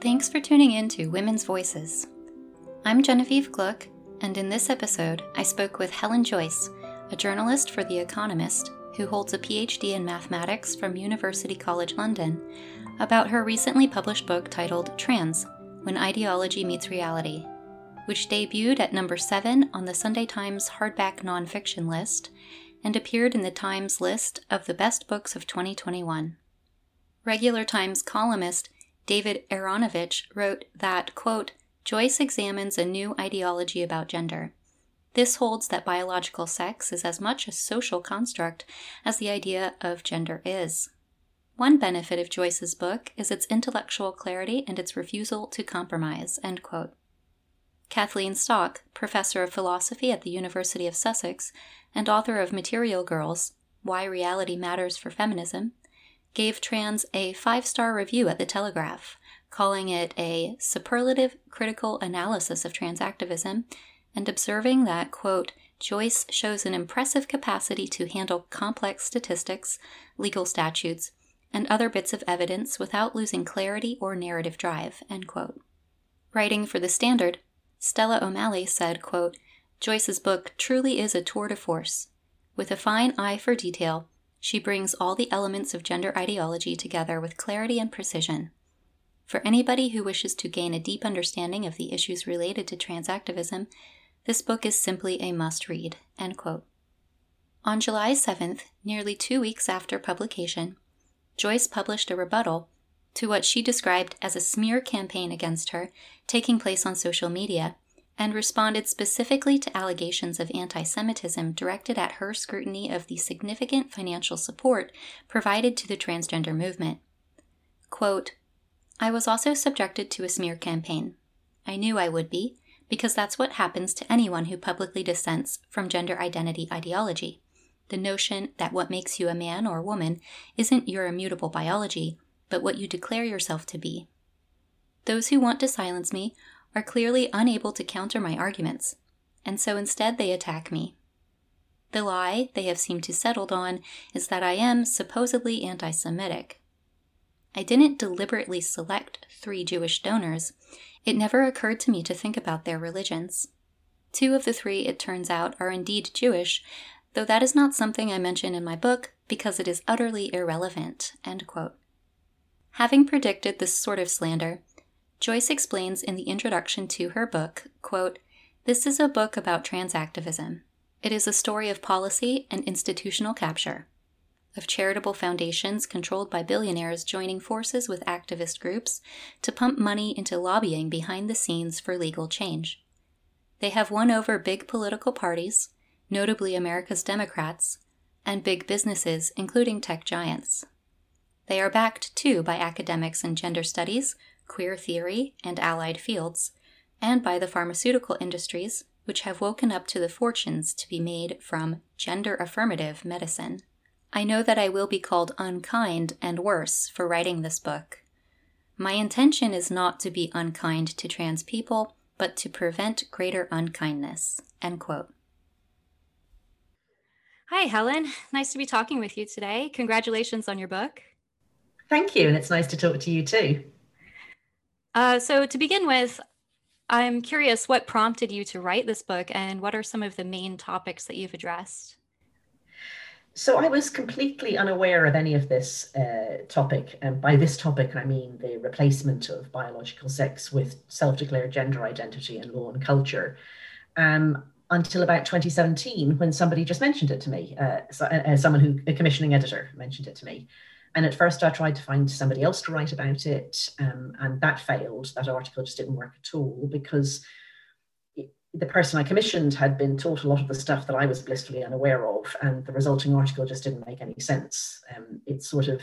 Thanks for tuning in to Women's Voices. I'm Genevieve Gluck, and in this episode, I spoke with Helen Joyce, a journalist for The Economist who holds a PhD in mathematics from University College London, about her recently published book titled Trans When Ideology Meets Reality, which debuted at number 7 on the Sunday Times hardback nonfiction list and appeared in the Times list of the best books of 2021. Regular Times columnist David Aaronovitch wrote that, quote, Joyce examines a new ideology about gender. This holds that biological sex is as much a social construct as the idea of gender is. One benefit of Joyce's book is its intellectual clarity and its refusal to compromise. Kathleen Stock, professor of philosophy at the University of Sussex and author of Material Girls Why Reality Matters for Feminism, gave Trans a five star review at The Telegraph, calling it a superlative critical analysis of transactivism and observing that, quote, Joyce shows an impressive capacity to handle complex statistics, legal statutes, and other bits of evidence without losing clarity or narrative drive, Writing for The Standard, Stella O'Malley said, quote, Joyce's book truly is a tour de force. With a fine eye for detail, she brings all the elements of gender ideology together with clarity and precision. For anybody who wishes to gain a deep understanding of the issues related to transactivism, this book is simply a must read. On July 7th, nearly two weeks after publication, Joyce published a rebuttal to what she described as a smear campaign against her taking place on social media and responded specifically to allegations of anti Semitism directed at her scrutiny of the significant financial support provided to the transgender movement. Quote, I was also subjected to a smear campaign. I knew I would be, because that's what happens to anyone who publicly dissents from gender identity ideology. The notion that what makes you a man or woman isn't your immutable biology, but what you declare yourself to be. Those who want to silence me are clearly unable to counter my arguments, and so instead they attack me. The lie they have seemed to settled on is that I am supposedly anti Semitic. I didn't deliberately select three Jewish donors. It never occurred to me to think about their religions. Two of the three, it turns out, are indeed Jewish, though that is not something I mention in my book because it is utterly irrelevant. Having predicted this sort of slander, Joyce explains in the introduction to her book, quote, This is a book about transactivism. It is a story of policy and institutional capture, of charitable foundations controlled by billionaires joining forces with activist groups to pump money into lobbying behind the scenes for legal change. They have won over big political parties, notably America's Democrats, and big businesses, including tech giants. They are backed, too, by academics in gender studies, queer theory, and allied fields, and by the pharmaceutical industries, which have woken up to the fortunes to be made from gender affirmative medicine. I know that I will be called unkind and worse for writing this book. My intention is not to be unkind to trans people, but to prevent greater unkindness. End quote. Hi, Helen. Nice to be talking with you today. Congratulations on your book. Thank you, and it's nice to talk to you too. Uh, so, to begin with, I'm curious what prompted you to write this book and what are some of the main topics that you've addressed? So, I was completely unaware of any of this uh, topic. And by this topic, I mean the replacement of biological sex with self declared gender identity in law and culture. Um, until about 2017, when somebody just mentioned it to me, uh, so, uh, someone who, a commissioning editor, mentioned it to me. And at first, I tried to find somebody else to write about it, um, and that failed. That article just didn't work at all because it, the person I commissioned had been taught a lot of the stuff that I was blissfully unaware of, and the resulting article just didn't make any sense. Um, it sort of,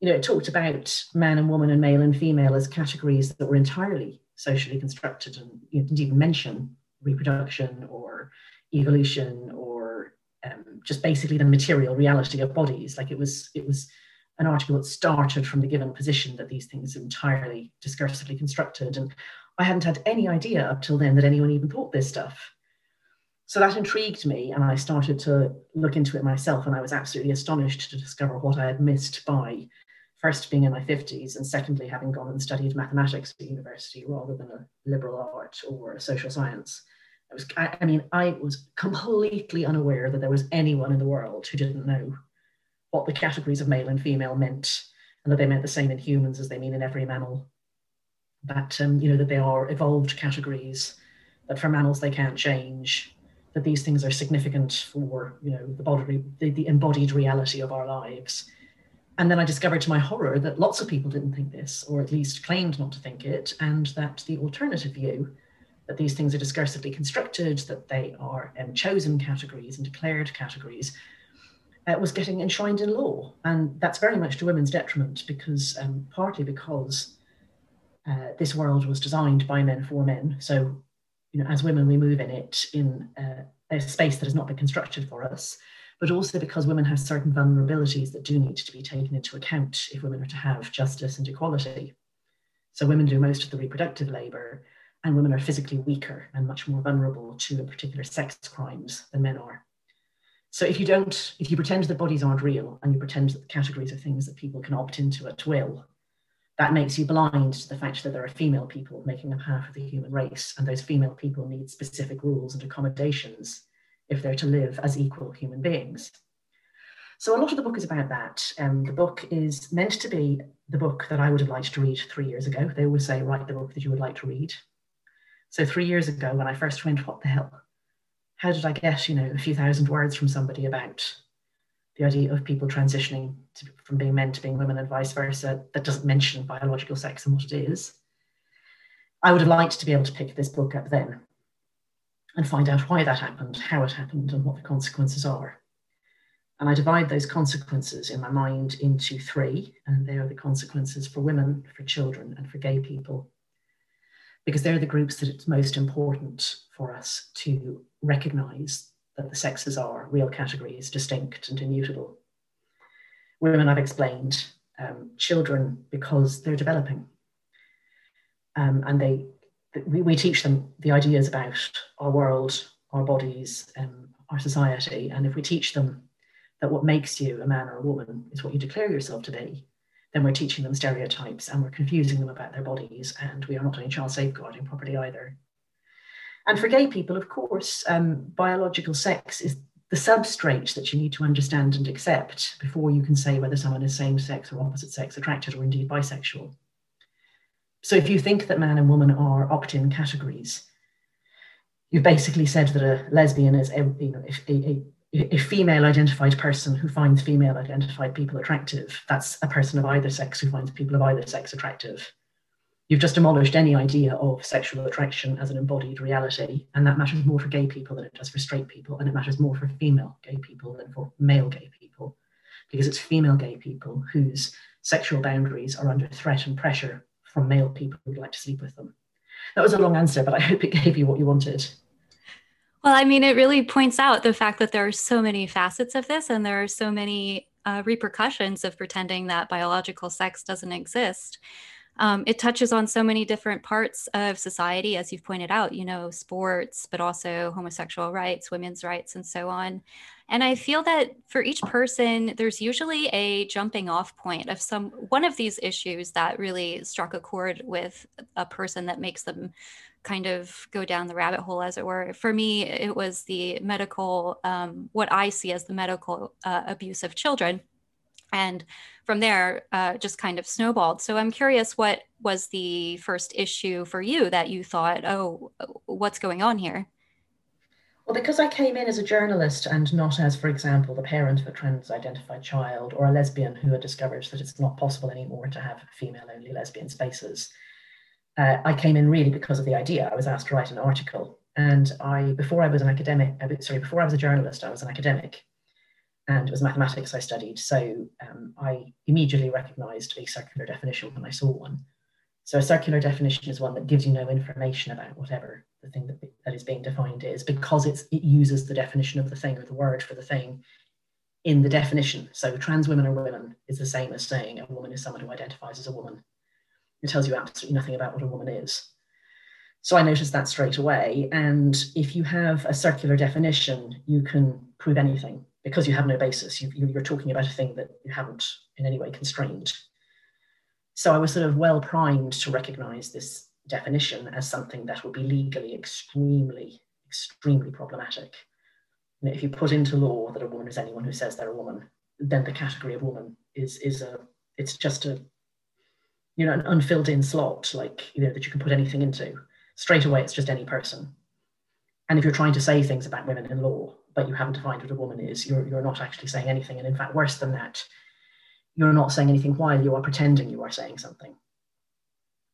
you know, it talked about man and woman and male and female as categories that were entirely socially constructed, and you didn't even mention reproduction or evolution or um, just basically the material reality of bodies. Like it was, it was an article that started from the given position that these things are entirely discursively constructed. And I hadn't had any idea up till then that anyone even thought this stuff. so that intrigued me, and I started to look into it myself, and I was absolutely astonished to discover what I had missed by first being in my 50s, and secondly, having gone and studied mathematics at university rather than a liberal art or a social science. I was, I, I mean, I was completely unaware that there was anyone in the world who didn't know what the categories of male and female meant, and that they meant the same in humans as they mean in every mammal. That um, you know that they are evolved categories, that for mammals they can't change, that these things are significant for you know the body, the, the embodied reality of our lives. And then I discovered to my horror that lots of people didn't think this, or at least claimed not to think it, and that the alternative view, that these things are discursively constructed, that they are um, chosen categories and declared categories, uh, was getting enshrined in law. And that's very much to women's detriment because um, partly because uh, this world was designed by men for men. So, you know, as women, we move in it in uh, a space that has not been constructed for us, but also because women have certain vulnerabilities that do need to be taken into account if women are to have justice and equality. So, women do most of the reproductive labor, and women are physically weaker and much more vulnerable to particular sex crimes than men are. So if you don't, if you pretend that bodies aren't real and you pretend that the categories are things that people can opt into at will, that makes you blind to the fact that there are female people making up half of the human race, and those female people need specific rules and accommodations if they're to live as equal human beings. So a lot of the book is about that. Um, the book is meant to be the book that I would have liked to read three years ago. They always say, write the book that you would like to read. So three years ago, when I first went, what the hell? How did I get, you know, a few thousand words from somebody about the idea of people transitioning to, from being men to being women and vice versa that doesn't mention biological sex and what it is. I would have liked to be able to pick this book up then and find out why that happened, how it happened, and what the consequences are. And I divide those consequences in my mind into three, and they are the consequences for women, for children, and for gay people because they're the groups that it's most important for us to recognize that the sexes are real categories, distinct and immutable. Women, I've explained, um, children, because they're developing. Um, and they, we, we, teach them the ideas about our world, our bodies, um, our society. And if we teach them that what makes you a man or a woman is what you declare yourself to be, then we're teaching them stereotypes and we're confusing them about their bodies, and we are not doing child safeguarding properly either. And for gay people, of course, um, biological sex is the substrate that you need to understand and accept before you can say whether someone is same sex or opposite sex attracted or indeed bisexual. So if you think that man and woman are opt in categories, you've basically said that a lesbian is a, you know, a, a, a female identified person who finds female identified people attractive, that's a person of either sex who finds people of either sex attractive. You've just demolished any idea of sexual attraction as an embodied reality, and that matters more for gay people than it does for straight people, and it matters more for female gay people than for male gay people, because it's female gay people whose sexual boundaries are under threat and pressure from male people who'd like to sleep with them. That was a long answer, but I hope it gave you what you wanted. Well, I mean, it really points out the fact that there are so many facets of this and there are so many uh, repercussions of pretending that biological sex doesn't exist. Um, it touches on so many different parts of society, as you've pointed out, you know, sports, but also homosexual rights, women's rights, and so on. And I feel that for each person, there's usually a jumping off point of some one of these issues that really struck a chord with a person that makes them kind of go down the rabbit hole, as it were. For me, it was the medical, um, what I see as the medical uh, abuse of children. And from there, uh, just kind of snowballed. So I'm curious what was the first issue for you that you thought, oh, what's going on here? Well, because I came in as a journalist and not as, for example, the parent of a trans identified child or a lesbian who had discovered that it's not possible anymore to have female only lesbian spaces uh, I came in really because of the idea. I was asked to write an article, and I before I was an academic, sorry, before I was a journalist, I was an academic, and it was mathematics I studied. So um, I immediately recognised a circular definition when I saw one. So a circular definition is one that gives you no information about whatever the thing that, that is being defined is, because it's, it uses the definition of the thing or the word for the thing in the definition. So trans women are women is the same as saying a woman is someone who identifies as a woman it tells you absolutely nothing about what a woman is. So I noticed that straight away. And if you have a circular definition, you can prove anything because you have no basis. You, you're talking about a thing that you haven't in any way constrained. So I was sort of well primed to recognize this definition as something that would be legally extremely, extremely problematic. You know, if you put into law that a woman is anyone who says they're a woman, then the category of woman is is a it's just a you know an unfilled in slot like you know that you can put anything into. Straight away it's just any person. And if you're trying to say things about women in law but you haven't defined what a woman is you're, you're not actually saying anything. And in fact worse than that you're not saying anything while you are pretending you are saying something.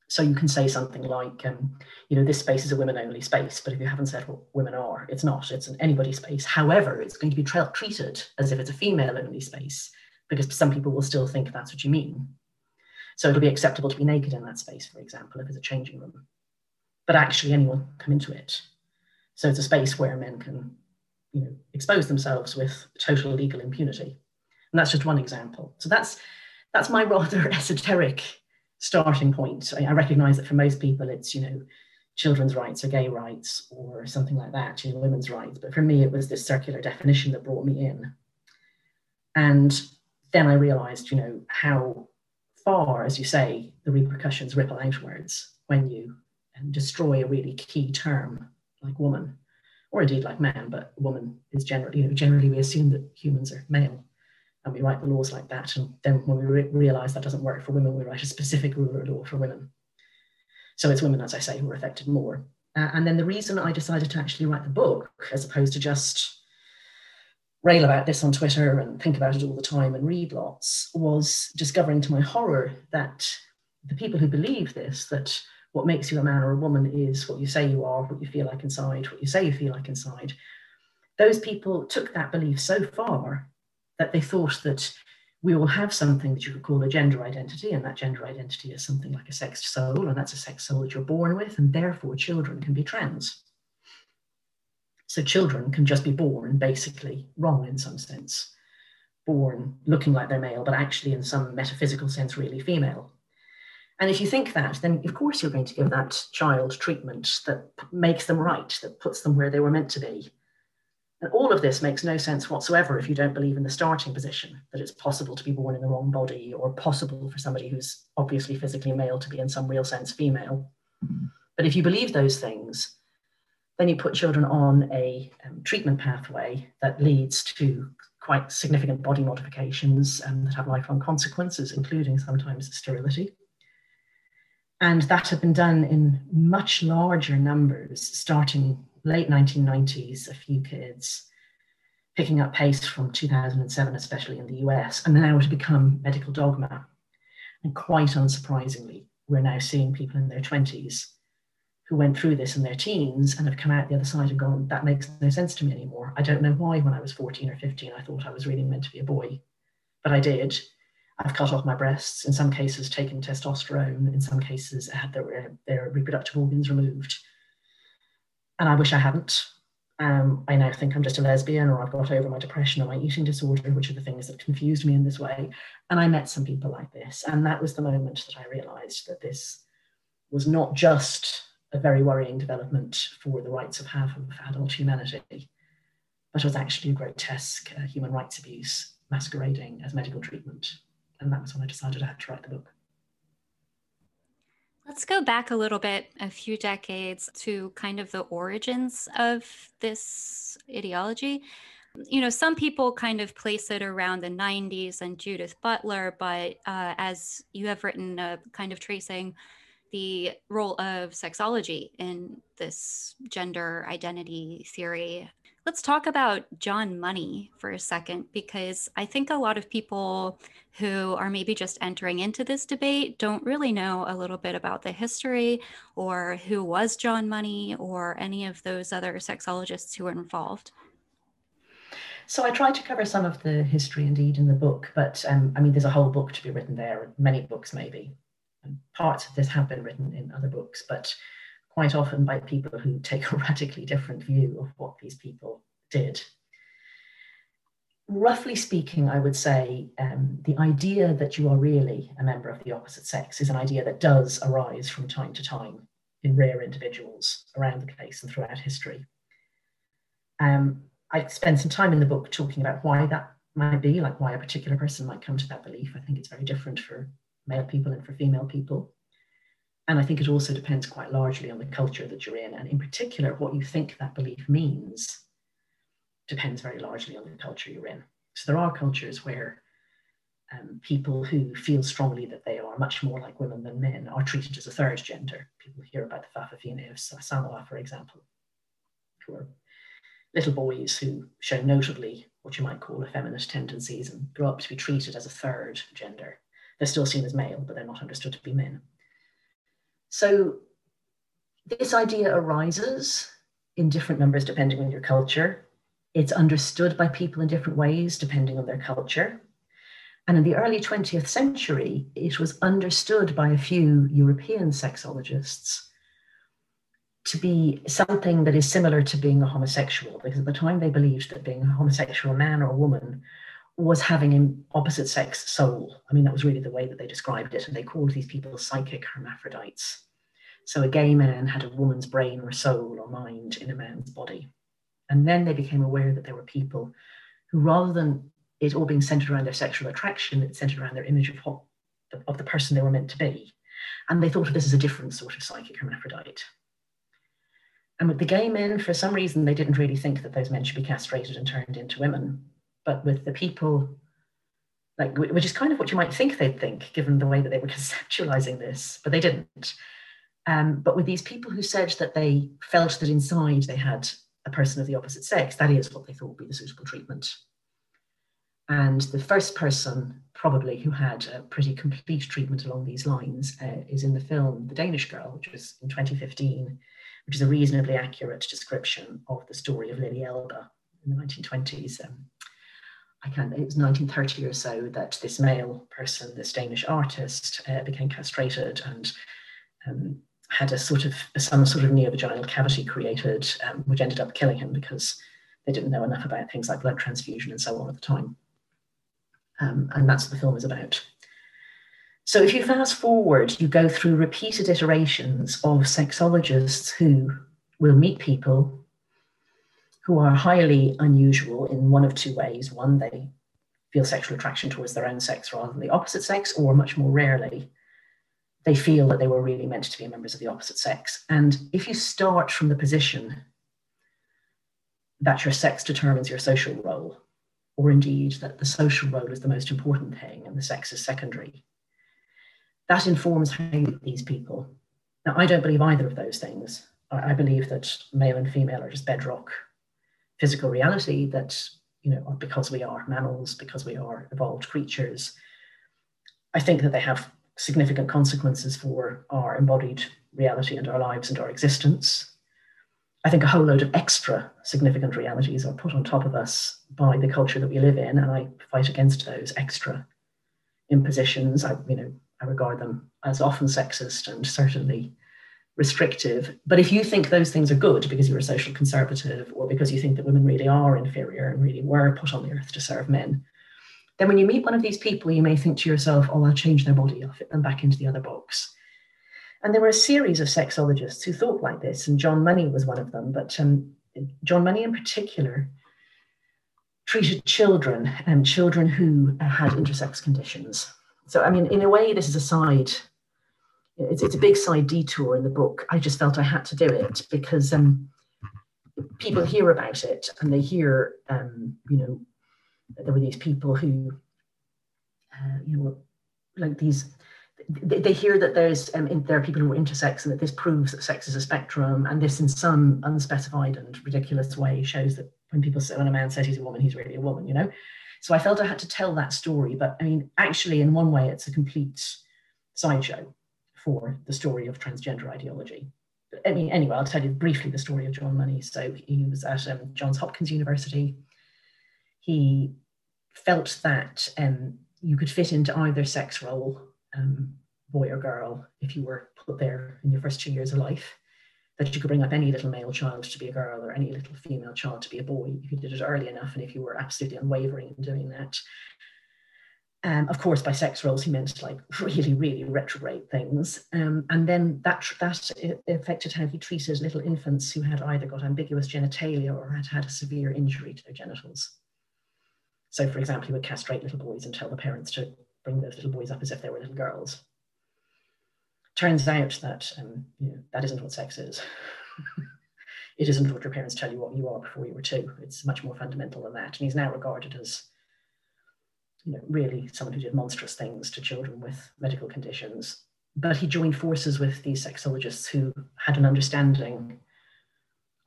So you can say something like um, you know this space is a women only space but if you haven't said what women are it's not. It's an anybody space. However it's going to be tra- treated as if it's a female only space because some people will still think that's what you mean. So it'll be acceptable to be naked in that space for example if it's a changing room. But actually anyone can come into it. So it's a space where men can you know expose themselves with total legal impunity and that's just one example so that's that's my rather esoteric starting point. I, I recognize that for most people, it's, you know, children's rights or gay rights or something like that, you know, women's rights. But for me, it was this circular definition that brought me in. And then I realized, you know, how far, as you say, the repercussions ripple outwards when you um, destroy a really key term like woman, or indeed like man, but woman is generally, you know, generally we assume that humans are male and we write the laws like that. And then when we re- realize that doesn't work for women, we write a specific rule or law for women. So it's women, as I say, who are affected more. Uh, and then the reason I decided to actually write the book, as opposed to just rail about this on Twitter and think about it all the time and read lots, was discovering to my horror that the people who believe this, that what makes you a man or a woman is what you say you are, what you feel like inside, what you say you feel like inside, those people took that belief so far that they thought that we all have something that you could call a gender identity, and that gender identity is something like a sexed soul, and that's a sex soul that you're born with, and therefore children can be trans. So children can just be born basically wrong in some sense, born looking like they're male, but actually in some metaphysical sense really female. And if you think that, then of course you're going to give that child treatment that makes them right, that puts them where they were meant to be. And all of this makes no sense whatsoever if you don't believe in the starting position, that it's possible to be born in the wrong body or possible for somebody who's obviously physically male to be in some real sense female. But if you believe those things, then you put children on a um, treatment pathway that leads to quite significant body modifications um, that have lifelong consequences, including sometimes sterility. And that had been done in much larger numbers, starting late 1990s, a few kids picking up pace from 2007, especially in the US, and now it had become medical dogma. And quite unsurprisingly, we're now seeing people in their 20s who went through this in their teens and have come out the other side and gone, that makes no sense to me anymore. I don't know why when I was 14 or 15, I thought I was really meant to be a boy, but I did. I've cut off my breasts, in some cases taken testosterone, in some cases had their, their reproductive organs removed and I wish I hadn't. Um, I now think I'm just a lesbian, or I've got over my depression or my eating disorder, which are the things that confused me in this way. And I met some people like this, and that was the moment that I realised that this was not just a very worrying development for the rights of half of adult humanity, but was actually a grotesque uh, human rights abuse masquerading as medical treatment. And that was when I decided I had to write the book. Let's go back a little bit, a few decades, to kind of the origins of this ideology. You know, some people kind of place it around the 90s and Judith Butler, but uh, as you have written, uh, kind of tracing the role of sexology in this gender identity theory Let's talk about John Money for a second, because I think a lot of people who are maybe just entering into this debate don't really know a little bit about the history or who was John Money or any of those other sexologists who were involved. So I tried to cover some of the history indeed in the book, but um, I mean, there's a whole book to be written there, many books maybe. Parts of this have been written in other books, but quite often by people who take a radically different view of what these people did. Roughly speaking, I would say um, the idea that you are really a member of the opposite sex is an idea that does arise from time to time. in rare individuals around the place and throughout history. Um, I spend some time in the book talking about why that might be, like why a particular person might come to that belief. I think it's very different for male people and for female people. And I think it also depends quite largely on the culture that you're in, and in particular, what you think that belief means depends very largely on the culture you're in. So there are cultures where um, people who feel strongly that they are much more like women than men are treated as a third gender. People hear about the Fa'afafine of Samoa, for example, who are little boys who show notably what you might call effeminate tendencies and grow up to be treated as a third gender. They're still seen as male, but they're not understood to be men. So this idea arises in different numbers depending on your culture. It's understood by people in different ways depending on their culture. And in the early 20th century, it was understood by a few European sexologists to be something that is similar to being a homosexual, because at the time they believed that being a homosexual man or woman was having an opposite sex soul. I mean, that was really the way that they described it. And they called these people psychic hermaphrodites. So a gay man had a woman's brain or soul or mind in a man's body. And then they became aware that there were people who, rather than it all being centered around their sexual attraction, it centered around their image of what of the person they were meant to be. And they thought of this as a different sort of psychic hermaphrodite. And with the gay men, for some reason, they didn't really think that those men should be castrated and turned into women. But with the people, like which is kind of what you might think they'd think, given the way that they were conceptualizing this, but they didn't. Um, but with these people who said that they felt that inside they had a person of the opposite sex, that is what they thought would be the suitable treatment. And the first person, probably, who had a pretty complete treatment along these lines uh, is in the film The Danish Girl, which was in 2015, which is a reasonably accurate description of the story of Lili Elbe in the 1920s. Um, I can it was 1930 or so that this male person, this Danish artist, uh, became castrated and um, had a sort of some sort of neovaginal cavity created, um, which ended up killing him because they didn't know enough about things like blood transfusion and so on at the time. Um, and that's what the film is about. So if you fast forward, you go through repeated iterations of sexologists who will meet people who are highly unusual in one of two ways. One, they feel sexual attraction towards their own sex rather than the opposite sex, or much more rarely, they feel that they were really meant to be members of the opposite sex. And if you start from the position that your sex determines your social role, or indeed that the social role is the most important thing and the sex is secondary, that informs how you these people. Now, I don't believe either of those things. I believe that male and female are just bedrock physical reality that, you know, because we are mammals, because we are evolved creatures, I think that they have significant consequences for our embodied reality and our lives and our existence. I think a whole load of extra significant realities are put on top of us by the culture that we live in, and I fight against those extra impositions. I, you know, I regard them as often sexist and certainly restrictive. But if you think those things are good because you're a social conservative or because you think that women really are inferior and really were put on the earth to serve men, then when you meet one of these people, you may think to yourself, oh, I'll change their body, I'll fit them back into the other box. And there were a series of sexologists who thought like this, and John Money was one of them. But um, John Money, in particular, treated children and children who had intersex conditions. So, I mean, in a way, this is a side, it's, it's a big side detour in the book. I just felt I had to do it because um, people hear about it and they hear, um, you know, there were these people who, uh, you know, like these, they, hear that there's um, in, there are people who are intersex and that this proves that sex is a spectrum, and this in some unspecified and ridiculous way shows that when people say when a man says he's a woman, he's really a woman, you know. So I felt I had to tell that story, but I mean, actually, in one way, it's a complete sideshow for the story of transgender ideology. I mean, anyway, I'll tell you briefly the story of John Money. So he was at um, Johns Hopkins University. He felt that um, you could fit into either sex role, um, boy or girl, if you were put there in your first two years of life. That you could bring up any little male child to be a girl or any little female child to be a boy if you did it early enough and if you were absolutely unwavering in doing that. Um, of course, by sex roles, he meant like really, really retrograde things. Um, and then that, that affected how he treated little infants who had either got ambiguous genitalia or had had a severe injury to their genitals. So, for example, he would castrate little boys and tell the parents to bring those little boys up as if they were little girls. Turns out that um, you know, that isn't what sex is. it isn't what your parents tell you what you are before you were two. It's much more fundamental than that. And he's now regarded as you know, really someone who did monstrous things to children with medical conditions. But he joined forces with these sexologists who had an understanding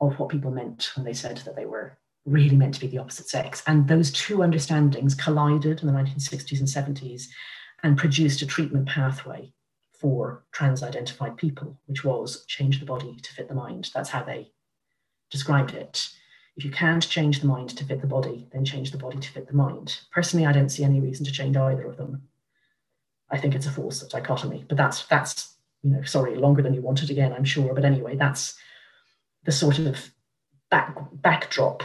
of what people meant when they said that they were really meant to be the opposite sex. And those two understandings collided in the 1960s and 70s and produced a treatment pathway for trans identified people, which was change the body to fit the mind. That's how they described it. If you can't change the mind to fit the body, then change the body to fit the mind. Personally, I don't see any reason to change either of them. I think it's a false dichotomy, but that's that's you know sorry longer than you wanted again, I'm sure. But anyway, that's the sort of back backdrop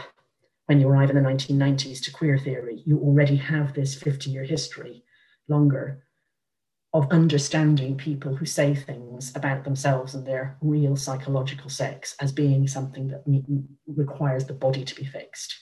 when you arrive in the 1990s to queer theory. You already have this 50 year history longer of understanding people who say things about themselves and their real psychological sex as being something that requires the body to be fixed.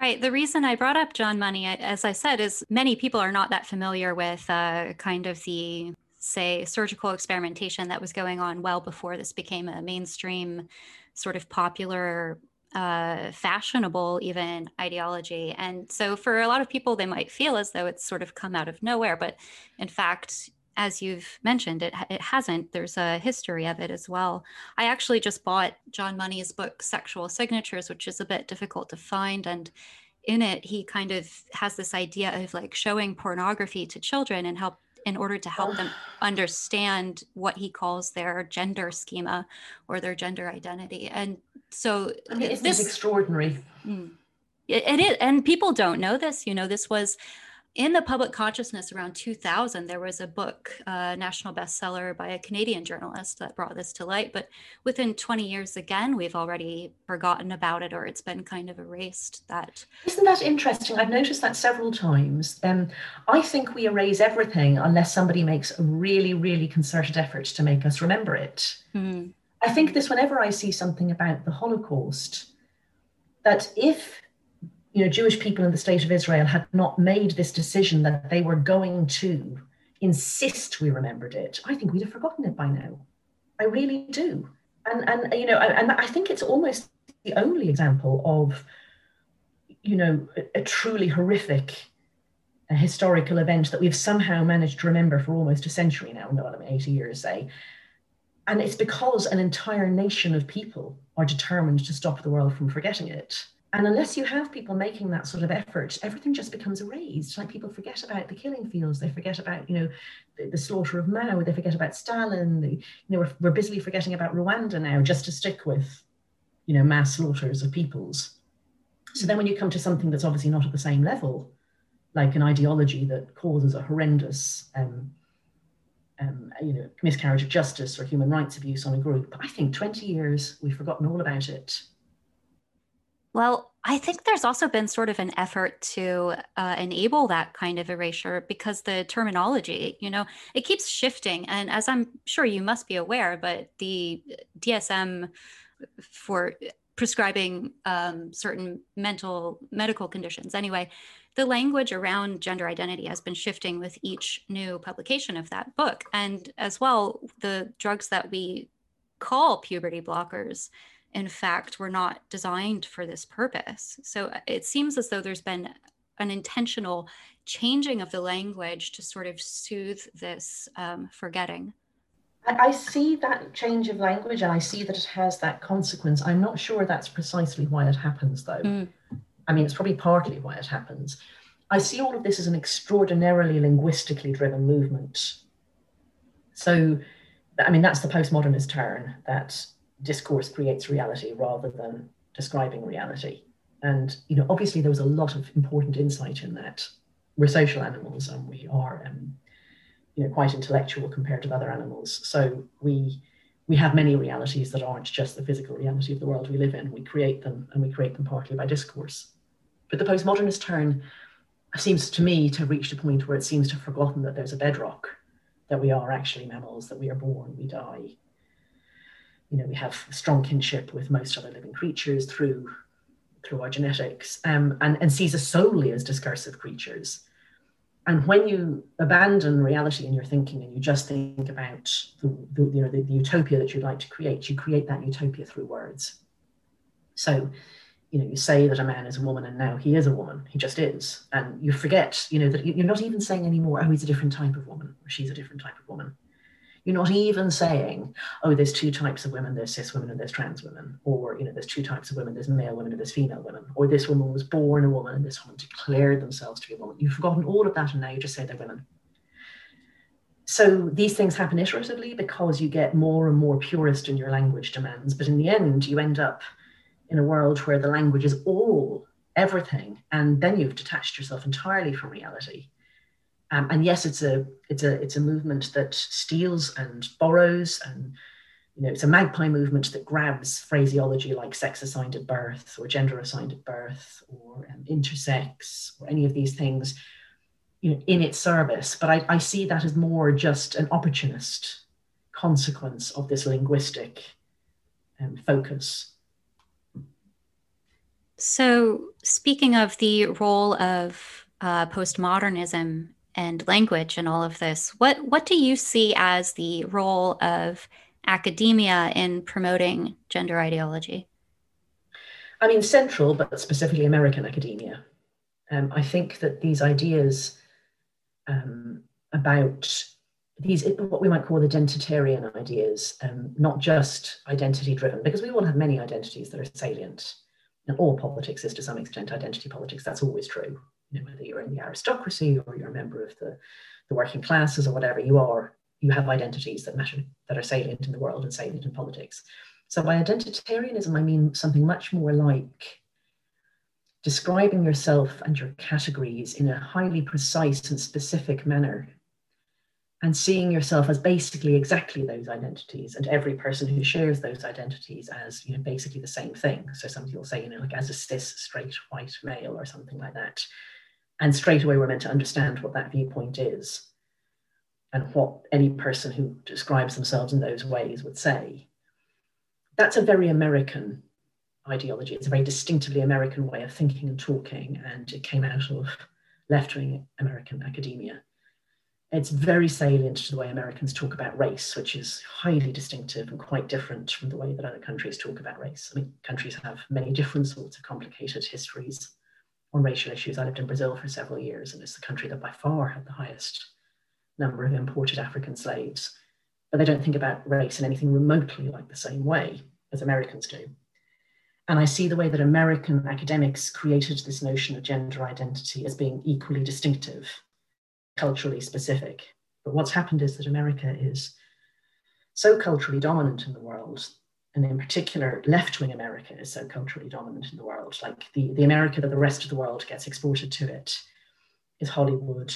Right. The reason I brought up John Money, as I said, is many people are not that familiar with uh, kind of the, say, surgical experimentation that was going on well before this became a mainstream, sort of popular uh, fashionable even ideology. And so for a lot of people, they might feel as though it's sort of come out of nowhere. But in fact, as you've mentioned, it, it hasn't. There's a history of it as well. I actually just bought John Money's book, Sexual Signatures, which is a bit difficult to find. And in it, he kind of has this idea of like showing pornography to children and help in order to help them understand what he calls their gender schema or their gender identity. And so I mean, this is extraordinary. Mm, it, it is, and people don't know this. You know, this was in the public consciousness around 2000 there was a book a national bestseller by a canadian journalist that brought this to light but within 20 years again we've already forgotten about it or it's been kind of erased that isn't that interesting? I've noticed that several times. Um, i think we erase everything unless somebody makes a really really concerted effort to make us remember it. Mm. i think this whenever i see something about the holocaust that if you know, Jewish people in the state of Israel had not made this decision that they were going to insist we remembered it, I think we'd have forgotten it by now. I really do. And and you know, and I think it's almost the only example of, you know, a, a truly horrific a historical event that we've somehow managed to remember for almost a century now, no, I mean 80 years, say. And it's because an entire nation of people are determined to stop the world from forgetting it. And unless you have people making that sort of effort, everything just becomes erased. Like people forget about the killing fields, they forget about, you know, the, the slaughter of Mao, they forget about Stalin. You know, we're, we're busily forgetting about Rwanda now, just to stick with, you know, mass slaughters of peoples. So then when you come to something that's obviously not at the same level, like an ideology that causes a horrendous, um, um, you know, miscarriage of justice or human rights abuse on a group, I think 20 years we've forgotten all about it well, I think there's also been sort of an effort to uh, enable that kind of erasure because the terminology, you know, it keeps shifting. And as I'm sure you must be aware, but the DSM for prescribing um, certain mental medical conditions, anyway, the language around gender identity has been shifting with each new publication of that book. And as well, the drugs that we call puberty blockers in fact were not designed for this purpose. So uh, it seems as though there's been an intentional changing of the language to sort of soothe this um, forgetting. I see that change of language and I see that it has that consequence. I'm not sure that's precisely why it happens, though. Mm. I mean, it's probably partly why it happens. I see all of this as an extraordinarily linguistically driven movement. So, I mean, that's the postmodernist turn that discourse creates reality rather than describing reality. And you know, obviously, there was a lot of important insight in that. We're social animals, and we are, um, you know, quite intellectual compared to other animals. So we we have many realities that aren't just the physical reality of the world we live in. We create them, and we create them partly by discourse. But the postmodernist turn seems to me to have reached a point where it seems to have forgotten that there's a bedrock, that we are actually mammals, that we are born, we die. You know, we have strong kinship with most other living creatures through through our genetics, um, and, and sees us solely as discursive creatures. And when you abandon reality in your thinking and you just think about the, the you know the, the utopia that you'd like to create, you create that utopia through words. So you know, you say that a man is a woman and now he is a woman. He just is. And you forget, you know, that you're not even saying anymore, oh, he's a different type of woman or she's a different type of woman. You're not even saying, oh, there's two types of women, there's cis women and there's trans women, or, you know, there's two types of women, there's male women and there's female women, or this woman was born a woman and this woman declared themselves to be a woman. You've forgotten all of that and now you just say they're women. So these things happen iteratively because you get more and more purist in your language demands. But in the end, you end up in a world where the language is all everything, and then you've detached yourself entirely from reality. Um, and yes, it's a it's a it's a movement that steals and borrows, and you know it's a magpie movement that grabs phraseology like sex assigned at birth or gender assigned at birth or um, intersex or any of these things, you know, in its service. But I, I see that as more just an opportunist consequence of this linguistic um, focus so, speaking of the role of uh, postmodernism and language and all of this, what what do you see as the role of academia in promoting gender ideology? I mean, central, but specifically American academia. Um, I think that these ideas um, about these, what we might call identitarian ideas, um, not just identity driven, because we all have many identities that are salient and all politics is to some extent identity politics. That's always true. You know, whether you're in the aristocracy or you're a member of the, the working classes or whatever you are, you have identities that matter, that are salient in the world and salient in politics. So by identitarianism, I mean something much more like describing yourself and your categories in a highly precise and specific manner and seeing yourself as basically exactly those identities and every person who shares those identities as you know basically the same thing. So somebody will say you know like as a cis straight white male or something like that. And straight away we're meant to understand what that viewpoint is and what any person who describes themselves in those ways would say. That's a very american ideology. It's a very distinctively american way of thinking and talking. And it came out of left-wing american academia it's very salient to the way Americans talk about race, which is highly distinctive and quite different from the way that other countries talk about race. I mean, countries have many different sorts of complicated histories on racial issues. I lived in Brazil for several years, and it's the country that by far had the highest number of imported African slaves. But they don't think about race in anything remotely like the same way as Americans do. And I see the way that American academics created this notion of gender identity as being equally distinctive culturally specific. But what's happened is that America is so culturally dominant in the world, and in particular, left wing America is so culturally dominant in the world. Like the, the America that the rest of the world gets exported to it is Hollywood,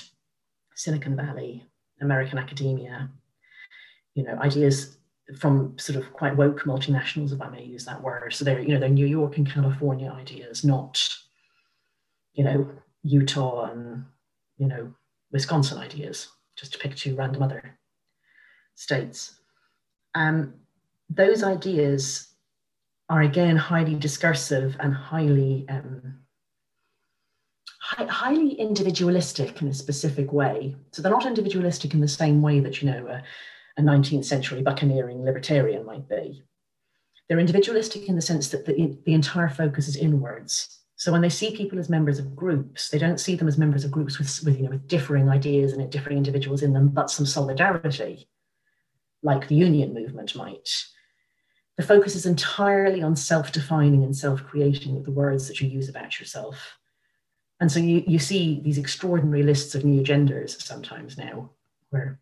Silicon Valley, American academia, you know, ideas from sort of quite woke multinationals, if I may use that word. So they're, you know, they're New York and California ideas, not, you know, Utah and, you know, Wisconsin ideas, just to pick two random other states. Um, those ideas are again highly discursive and highly um, hi- highly individualistic in a specific way. So they're not individualistic in the same way that you know a, a 19th century buccaneering libertarian might be. They're individualistic in the sense that the, the entire focus is inwards so when they see people as members of groups, they don't see them as members of groups with, with, you know, with differing ideas and differing individuals in them, but some solidarity, like the union movement might. The focus is entirely on self-defining and self-creating with the words that you use about yourself. And so you, you see these extraordinary lists of new genders sometimes now, where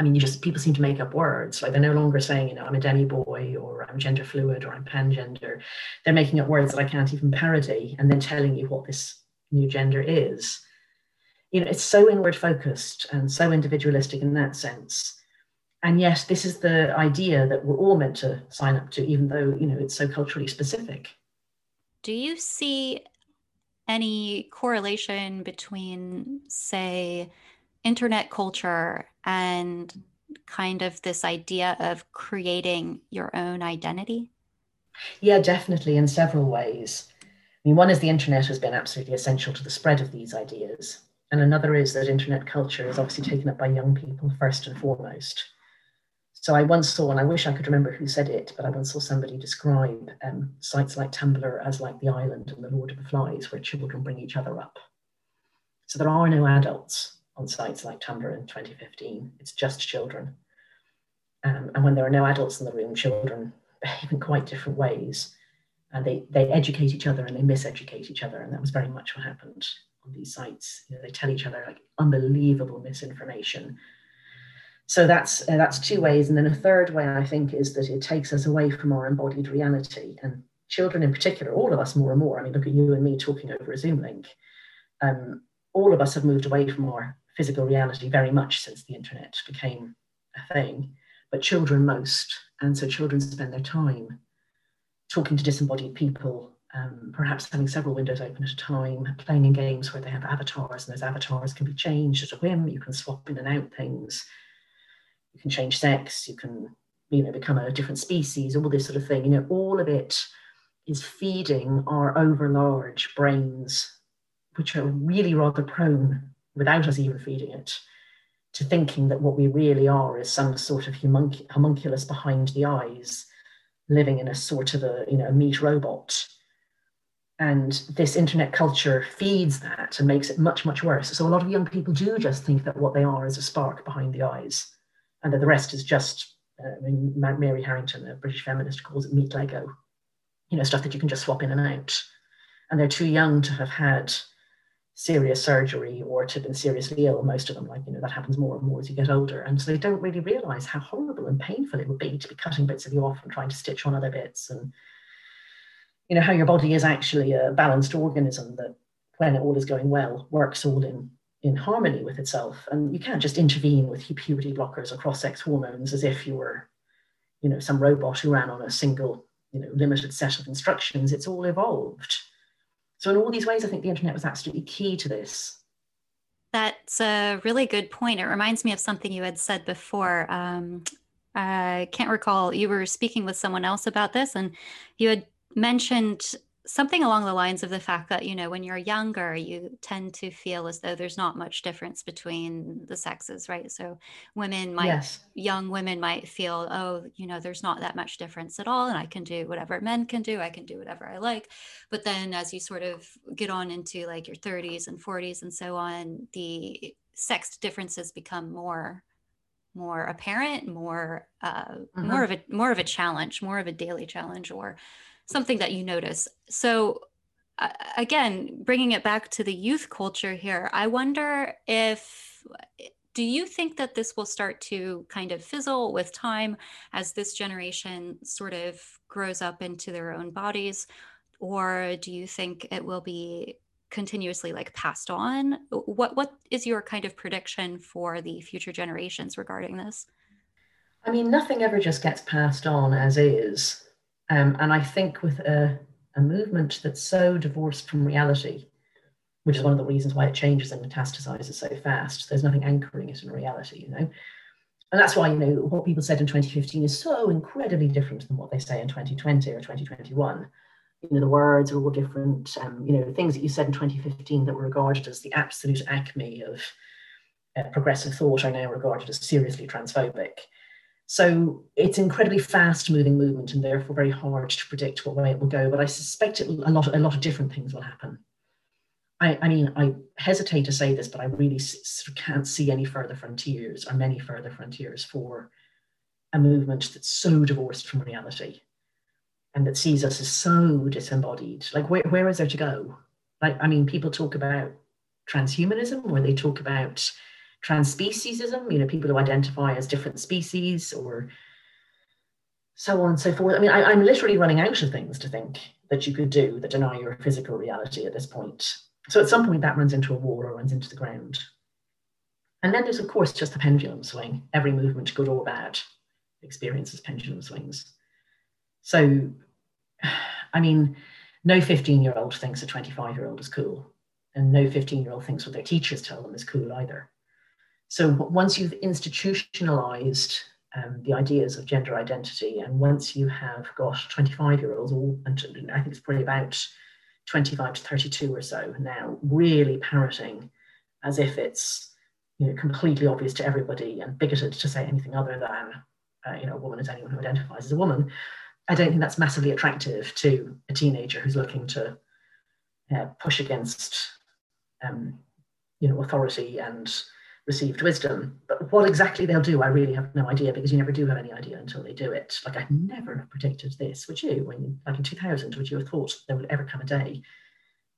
I mean, you just people seem to make up words. Like they're no longer saying, you know, I'm a demi boy or I'm gender fluid or I'm pangender. They're making up words that I can't even parody and then telling you what this new gender is. You know, it's so inward focused and so individualistic in that sense. And yet, this is the idea that we're all meant to sign up to, even though, you know, it's so culturally specific. Do you see any correlation between, say, internet culture and kind of this idea of creating your own identity? Yeah, definitely, in several ways. I mean, one is the internet has been absolutely essential to the spread of these ideas. And another is that internet culture is obviously taken up by young people first and foremost. So I once saw, and I wish I could remember who said it, but I once saw somebody describe um, sites like Tumblr as like the island and the Lord of the Flies, where children bring each other up. So there are no adults on sites like Tumblr in 2015. It's just children. Um, and when there are no adults in the room, children behave in quite different ways. And they, they educate each other and they miseducate each other. And that was very much what happened on these sites. You know, they tell each other like unbelievable misinformation so that's uh, that's two ways and then a third way i think is that it takes us away from our embodied reality and children in particular all of us more and more i mean look at you and me talking over a zoom link um, all of us have moved away from our physical reality very much since the internet became a thing but children most and so children spend their time talking to disembodied people um, perhaps having several windows open at a time, playing in games where they have avatars, and those avatars can be changed at a whim. You can swap in and out things you can change sex, you can, you know, become a different species, all this sort of thing. You know, all of it is feeding our overlarge brains, which are really rather prone, without us even feeding it, to thinking that what we really are is some sort of homunc- homunculus behind the eyes, living in a sort of a, you know, a meat robot. And this internet culture feeds that and makes it much, much worse. So a lot of young people do just think that what they are is a spark behind the eyes and that the rest is just, uh, Mary Harrington, a British feminist, calls it meat Lego, you know, stuff that you can just swap in and out. And they're too young to have had serious surgery or to have been seriously ill, most of them, like, you know, that happens more and more as you get older. And so they don't really realize how horrible and painful it would be to be cutting bits of you off and trying to stitch on other bits. And, you know, how your body is actually a balanced organism that when all is going well, works all in in harmony with itself. And you can't just intervene with puberty blockers or cross-sex hormones as if you were, you know, some robot who ran on a single, you know, limited set of instructions. It's all evolved. So in all these ways, I think the internet was absolutely key to this. That's a really good point. It reminds me of something you had said before. Um, I can't recall. You were speaking with someone else about this, and you had mentioned something along the lines of the fact that you know when you're younger you tend to feel as though there's not much difference between the sexes right so women might yes. young women might feel oh you know there's not that much difference at all and i can do whatever men can do i can do whatever i like but then as you sort of get on into like your 30s and 40s and so on the sex differences become more more apparent more uh, mm-hmm. more of a more of a challenge more of a daily challenge or something that you notice. So, again, bringing it back to the youth culture here, I wonder if do you think that this will start to kind of fizzle with time as this generation sort of grows up into their own bodies? Or do you think it will be continuously like passed on? What what is your kind of prediction for the future generations regarding this? I mean, nothing ever just gets passed on as is. Um, and I think with a, a movement that's so divorced from reality, which is one of the reasons why it changes and metastasizes so fast, there's nothing anchoring it in reality, you know. And that's why, you know, what people said in 2015 is so incredibly different than what they say in 2020 or 2021. You know, the words are all different. Um, you know, things that you said in 2015 that were regarded as the absolute acme of uh, progressive thought are now regarded as seriously transphobic. So it's incredibly fast moving movement and therefore very hard to predict what way it will go. But I suspect it, a lot, a lot of different things will happen. I, I mean, I hesitate to say this, but I really can't see any further frontiers or many further frontiers for a movement that's so divorced from reality and that sees us as so disembodied. Like, where, where is there to go? Like, I mean, people talk about transhumanism, where they talk about transspeciesism, you know, people who identify as different species or so on and so forth. I mean, I, am literally running out of things to think that you could do that deny your physical reality at this point. So at some point that runs into a wall or runs into the ground. And then there's, of course, just the pendulum swing. Every movement, good or bad, experiences pendulum swings. So, I mean, no 15 year old thinks a 25 year old is cool, and no 15 year old thinks what their teachers tell them is cool either. So once you've institutionalized um, the ideas of gender identity, and once you have got 25 year olds, all, and I think it's probably about 25 to 32 or so now, really parroting as if it's you know, completely obvious to everybody and bigoted to say anything other than uh, you know, a woman is anyone who identifies as a woman. I don't think that's massively attractive to a teenager who's looking to uh, push against, um, you know, authority and received wisdom. But what exactly they'll do, I really have no idea because you never do have any idea until they do it. Like I never have predicted this, would you? When like in 2000, would you have thought there would ever come a day,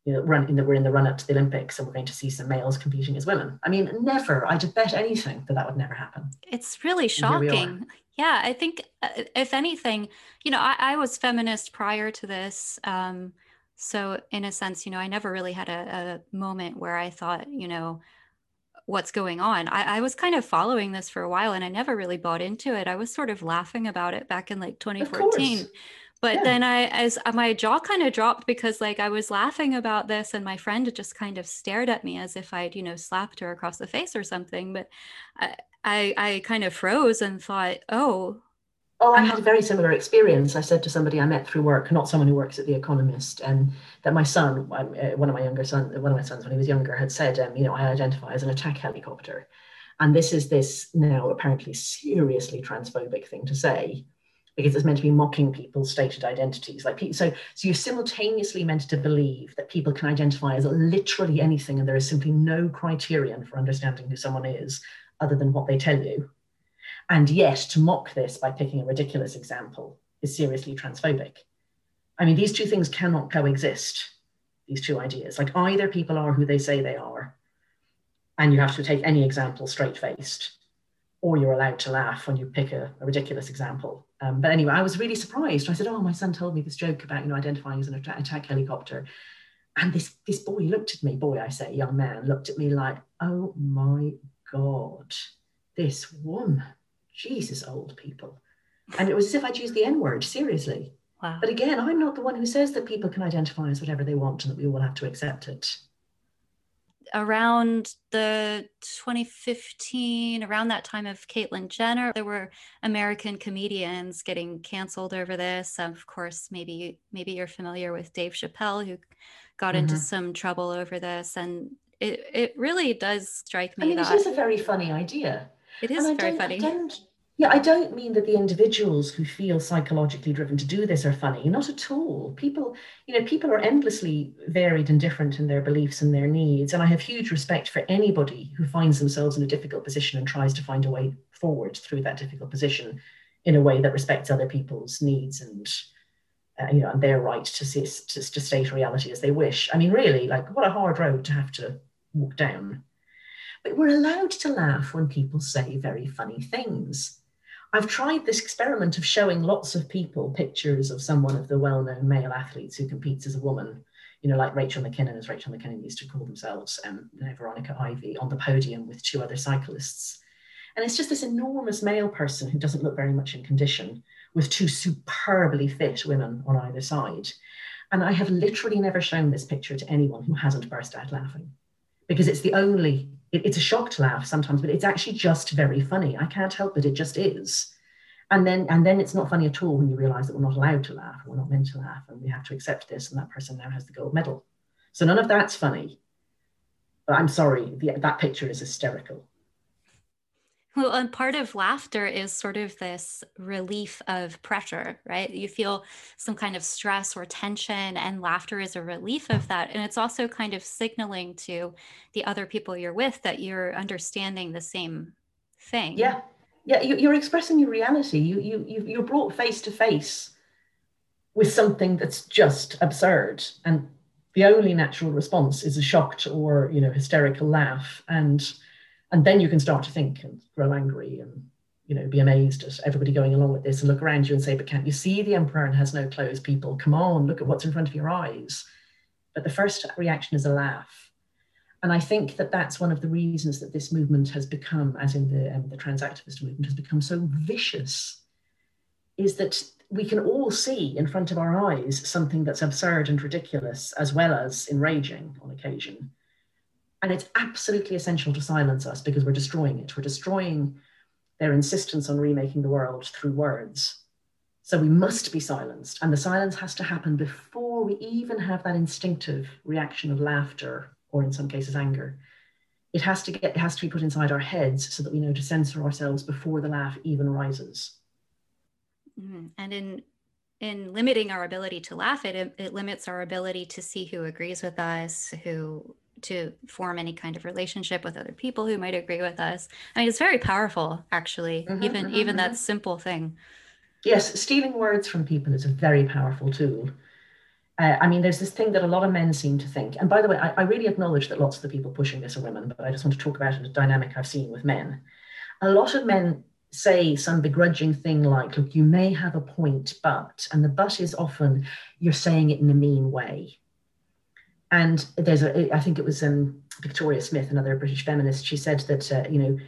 you know, run in the we're in the run up to the Olympics and we're going to see some males competing as women? I mean, never. I'd bet anything that that would never happen. It's really shocking. Yeah, I think uh, if anything, you know, I, I was feminist prior to this. Um, so in a sense, you know, I never really had a, a moment where I thought, you know, what's going on. I, I, was kind of following this for a while and I never really bought into it. I was sort of laughing about it back in like 2014. But yeah. then I, as uh, my jaw kind of dropped because like I was laughing about this and my friend just kind of stared at me as if I'd, you know, slapped her across the face or something. But I, I, I kind of froze and thought, oh, Oh, I had a very similar experience. I said to somebody I met through work, not someone who works at The Economist, and that my son, uh, one of my younger sons, one of my sons when he was younger, had said, um, you know, I identify as an attack helicopter. And this is this now apparently seriously transphobic thing to say because it's meant to be mocking people's stated identities. Like so, so you're simultaneously meant to believe that people can identify as literally anything, and there is simply no criterion for understanding who someone is other than what they tell you. And yet, to mock this by picking a ridiculous example is seriously transphobic. I mean, these two things cannot coexist, these two ideas. Like, either people are who they say they are, and you have to take any example straight faced, or you're allowed to laugh when you pick a, a ridiculous example. Um, but anyway, I was really surprised. I said, Oh, my son told me this joke about, you know, identifying as an attack, attack helicopter. And this, this boy looked at me, boy, I say, young man, looked at me like, Oh my God, this woman Jesus, old people. And it was as if I'd used the N word, seriously. Wow. But again, I'm not the one who says that people can identify as whatever they want and that we all have to accept it. Around the 2015, around that time of Caitlyn Jenner, there were American comedians getting canceled over this. Of course, maybe maybe you're familiar with Dave Chappelle, who got mm-hmm. into some trouble over this, and it it really does strike me. I mean, that it is a very funny idea. It is very funny. I yeah, I don't mean that the individuals who feel psychologically driven to do this are funny. Not at all. People, you know, people are endlessly varied and different in their beliefs and their needs. And I have huge respect for anybody who finds themselves in a difficult position and tries to find a way forward through that difficult position in a way that respects other people's needs and uh, you know and their right to, see, to to state reality as they wish. I mean, really, like what a hard road to have to walk down. But we're allowed to laugh when people say very funny things I've tried this experiment of showing lots of people pictures of someone of the well-known male athletes who competes as a woman, you know, like Rachel McKinnon, as Rachel McKinnon used to call themselves, um, Veronica Ivy, on the podium with two other cyclists. And it's just this enormous male person who doesn't look very much in condition with two superbly fit women on either side. And I have literally never shown this picture to anyone who hasn't burst out laughing because it's the only it, it's a shocked laugh sometimes, but it's actually just very funny. I can't help it; it just is. And then, and then it's not funny at all when you realize that we're not allowed to laugh, we're not meant to laugh, and we have to accept this. And that person now has the gold medal. So none of that's funny. But I'm sorry, the, that picture is hysterical. Well, and part of laughter is sort of this relief of pressure, right? You feel some kind of stress or tension, and laughter is a relief of that. And it's also kind of signaling to the other people you're with that you're understanding the same thing. Yeah. Yeah. You're expressing your reality. You, you, you're brought face to face with something that's just absurd. And the only natural response is a shocked or, you know, hysterical laugh. And and then you can start to think and grow angry and you know be amazed at everybody going along with this and look around you and say but can't you see the emperor and has no clothes? People come on look at what's in front of your eyes. But the first reaction is a laugh. And I think that that's one of the reasons that this movement has become, as in the, um, the trans activist movement, has become so vicious, is that we can all see in front of our eyes something that's absurd and ridiculous as well as enraging on occasion. And it's absolutely essential to silence us because we're destroying it. We're destroying their insistence on remaking the world through words. So we must be silenced. And the silence has to happen before we even have that instinctive reaction of laughter or, in some cases, anger. It has to get, it has to be put inside our heads so that we know to censor ourselves before the laugh even rises. Mm-hmm. And in in limiting our ability to laugh, it it limits our ability to see who agrees with us, who to form any kind of relationship with other people who might agree with us. I mean, it's very powerful, actually. Mm-hmm, even mm-hmm, even that mm-hmm. simple thing. Yes, stealing words from people is a very powerful tool. Uh, I mean, there's this thing that a lot of men seem to think. And by the way, I, I, really acknowledge that lots of the people pushing this are women, but I just want to talk about a dynamic I've seen with men. A lot of men say some begrudging thing like, look, you may have a point, but, and the but is often you're saying it in a mean way. And there's a, I think it was um, Victoria Smith, another British feminist, she said that, uh, you know,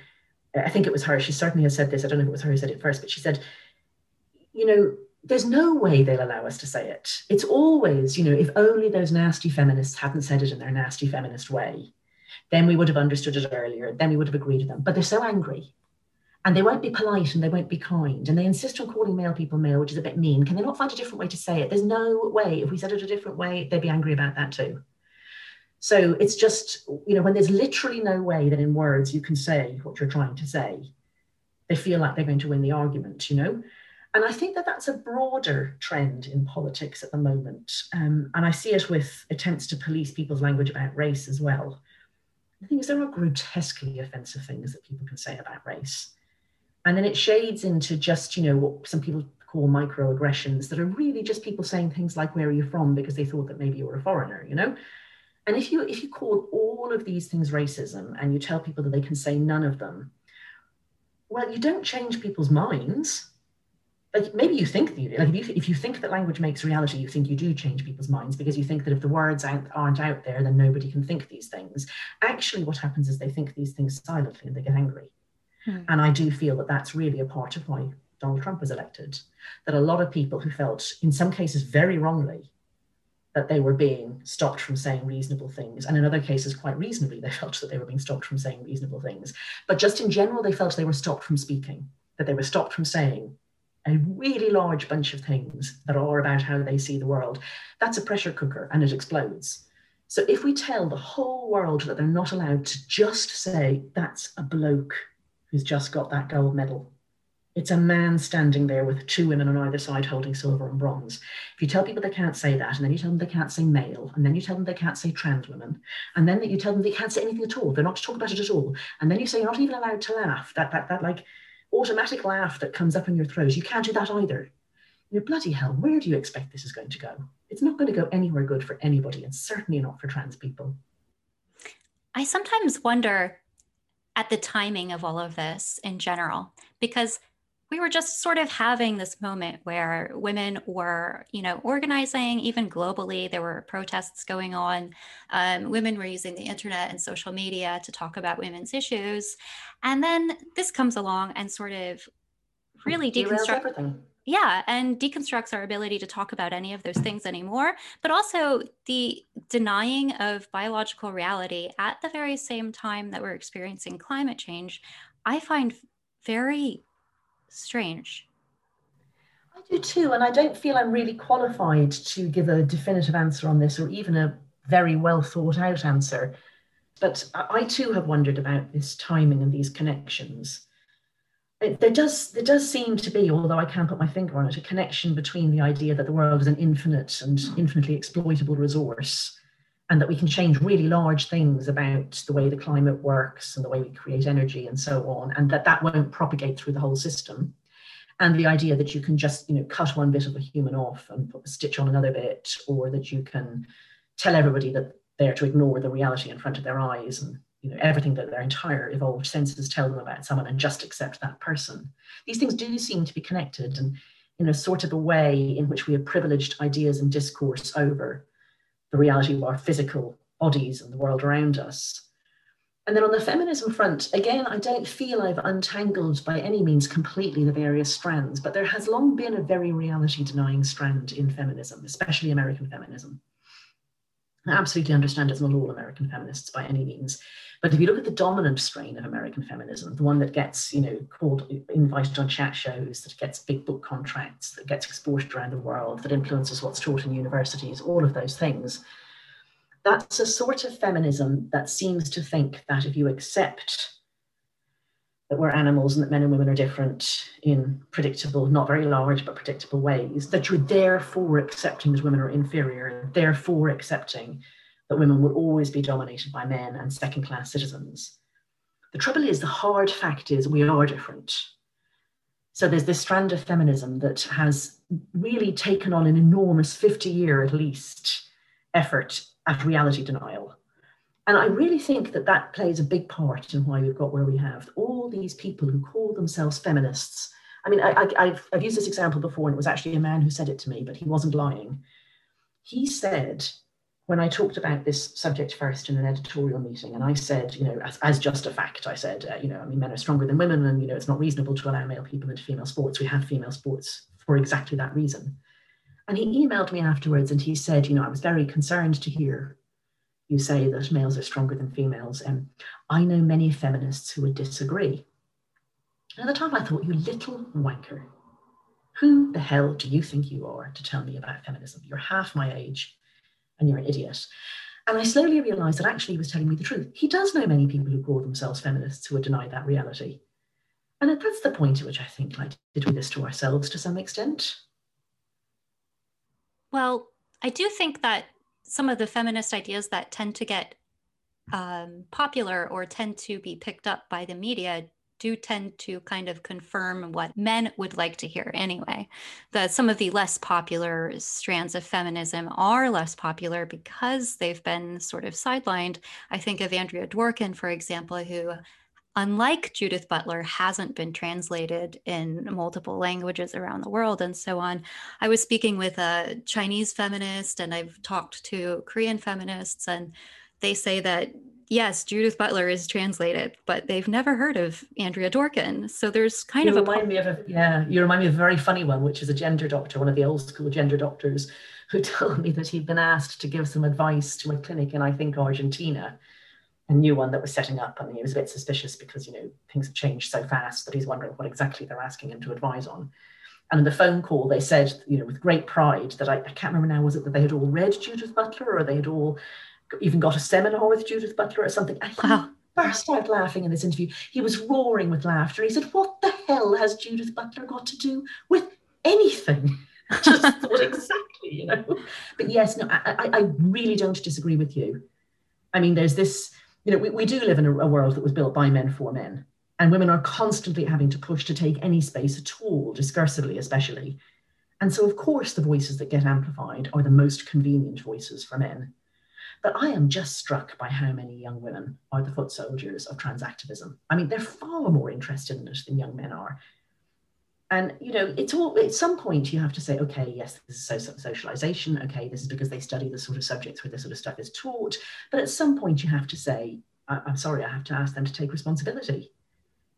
I think it was her, she certainly has said this, I don't know if it was her who said it first, but she said, you know, there's no way they'll allow us to say it. It's always, you know, if only those nasty feminists hadn't said it in their nasty feminist way, then we would have understood it earlier, then we would have agreed with them. But they're so angry. And they won't be polite and they won't be kind. And they insist on calling male people male which is a bit mean. Can they not find a different way to say it? There's no way. If we said it a different way they'd be angry about that too so it's just you know when there's literally no way that in words you can say what you're trying to say they feel like they're going to win the argument you know and i think that that's a broader trend in politics at the moment um, and i see it with attempts to police people's language about race as well the thing is there are grotesquely offensive things that people can say about race and then it shades into just, you know, what some people call microaggressions that are really just people saying things like, where are you from? Because they thought that maybe you were a foreigner, you know? And if you if you call all of these things racism and you tell people that they can say none of them, well, you don't change people's minds. Like maybe you think that you like if you, if you think that language makes reality, you think you do change people's minds because you think that if the words aren't out there, then nobody can think these things. Actually, what happens is they think these things silently and they get angry. Hmm. And I do feel that that's really a part of why Donald Trump was elected. That a lot of people who felt, in some cases very wrongly, that they were being stopped from saying reasonable things. And in other cases, quite reasonably, they felt that they were being stopped from saying reasonable things. But just in general, they felt they were stopped from speaking, that they were stopped from saying a really large bunch of things that are about how they see the world. That's a pressure cooker and it explodes. So if we tell the whole world that they're not allowed to just say, that's a bloke who's just got that gold medal. It's a man standing there with two women on either side holding silver and bronze. If you tell people they can't say that, and then you tell them they can't say male, and then you tell them they can't say trans women, and then you tell them they can't say anything at all, they're not to talk about it at all, and then you say you're not even allowed to laugh, that, that, that like automatic laugh that comes up in your throat, you can't do that either. You know, bloody hell, where do you expect this is going to go? It's not going to go anywhere good for anybody, and certainly not for trans people. I sometimes wonder at the timing of all of this in general, because we were just sort of having this moment where women were, you know, organizing even globally. There were protests going on. Um, women were using the internet and social media to talk about women's issues. And then this comes along and sort of really deconstructs yeah and deconstructs our ability to talk about any of those things anymore but also the denying of biological reality at the very same time that we're experiencing climate change i find very strange. I do too and i don't feel i'm really qualified to give a definitive answer on this or even a very well thought out answer. But i too have wondered about this timing and these connections. There does there does seem to be, although I can't put my finger on it, a connection between the idea that the world is an infinite and infinitely exploitable resource, and that we can change really large things about the way the climate works and the way we create energy and so on, and that that won't propagate through the whole system. And the idea that you can just you know cut one bit of a human off and put a stitch on another bit, or that you can tell everybody that they're to ignore the reality in front of their eyes and you know everything that their entire evolved senses tell them about someone and just accept that person these things do seem to be connected and in a sort of a way in which we have privileged ideas and discourse over the reality of our physical bodies and the world around us And then on the feminism front, again, I don't feel I've untangled by any means completely the various strands, but there has long been a very reality denying strand in feminism, especially American feminism. Absolutely understand it's not all American feminists by any means. But if you look at the dominant strain of American feminism, the one that gets, you know, called invited on chat shows, that gets big book contracts, that gets exported around the world, that influences what's taught in universities, all of those things, that's a sort of feminism that seems to think that if you accept that we're animals and that men and women are different in predictable, not very large, but predictable ways, that you're therefore accepting that women are inferior, therefore accepting that women will always be dominated by men and second class citizens. The trouble is, the hard fact is we are different. So there's this strand of feminism that has really taken on an enormous 50 year at least effort at reality denial. And I really think that that plays a big part in why we've got where we have. All these people who call themselves feminists. I mean, I, have I've used this example before, and it was actually a man who said it to me, but he wasn't lying. He said, when I talked about this subject first in an editorial meeting, and I said, you know, as, as just a fact, I said, uh, you know, I mean, men are stronger than women, and, you know, it's not reasonable to allow male people into female sports. We have female sports for exactly that reason. And he emailed me afterwards and he said, you know, I was very concerned to hear you say that males are stronger than females. And I know many feminists who would disagree. And at the time I thought, you little wanker, who the hell do you think you are to tell me about feminism? You're half my age and you're an idiot. And I slowly realized that actually he was telling me the truth. He does know many people who call themselves feminists who would deny that reality. And that's the point at which I think, like, did we this to ourselves to some extent? Well, I do think that some of the feminist ideas that tend to get um, popular or tend to be picked up by the media do tend to kind of confirm what men would like to hear anyway. That some of the less popular strands of feminism are less popular because they've been sort of sidelined. I think of Andrea Dworkin, for example, who unlike Judith Butler, hasn't been translated in multiple languages around the world and so on. I was speaking with a Chinese feminist and I've talked to Korean feminists, and they say that yes, Judith Butler is translated, but they've never heard of Andrea Dworkin. So there's kind you of a remind me of a yeah, you remind me of a very funny one, which is a gender doctor, one of the old school gender doctors, who told me that he'd been asked to give some advice to a clinic in I think Argentina a new one that was setting up and he was a bit suspicious because you know things have changed so fast that he's wondering what exactly they're asking him to advise on. And in the phone call they said you know with great pride that I, I can't remember now was it that they had all read judith butler or they had all even got a seminar with judith butler or something? And he wow. burst out laughing in this interview. He was roaring with laughter. He said what the hell has judith butler got to do with anything? Just thought exactly you know? But yes no I, I really don't disagree with you. I mean, there's this you know, we, we do live in a, a world that was built by men for men, and women are constantly having to push to take any space at all, discursively especially. And so, of course, the voices that get amplified are the most convenient voices for men. But I am just struck by how many young women are the foot soldiers of trans activism. I mean, they're far more interested in it than young men are and you know it's all at some point you have to say okay yes this is social socialization. Okay this is because they study the sort of subjects where this sort of stuff is taught. But at some point you have to say i'm sorry i have to ask them to take responsibility.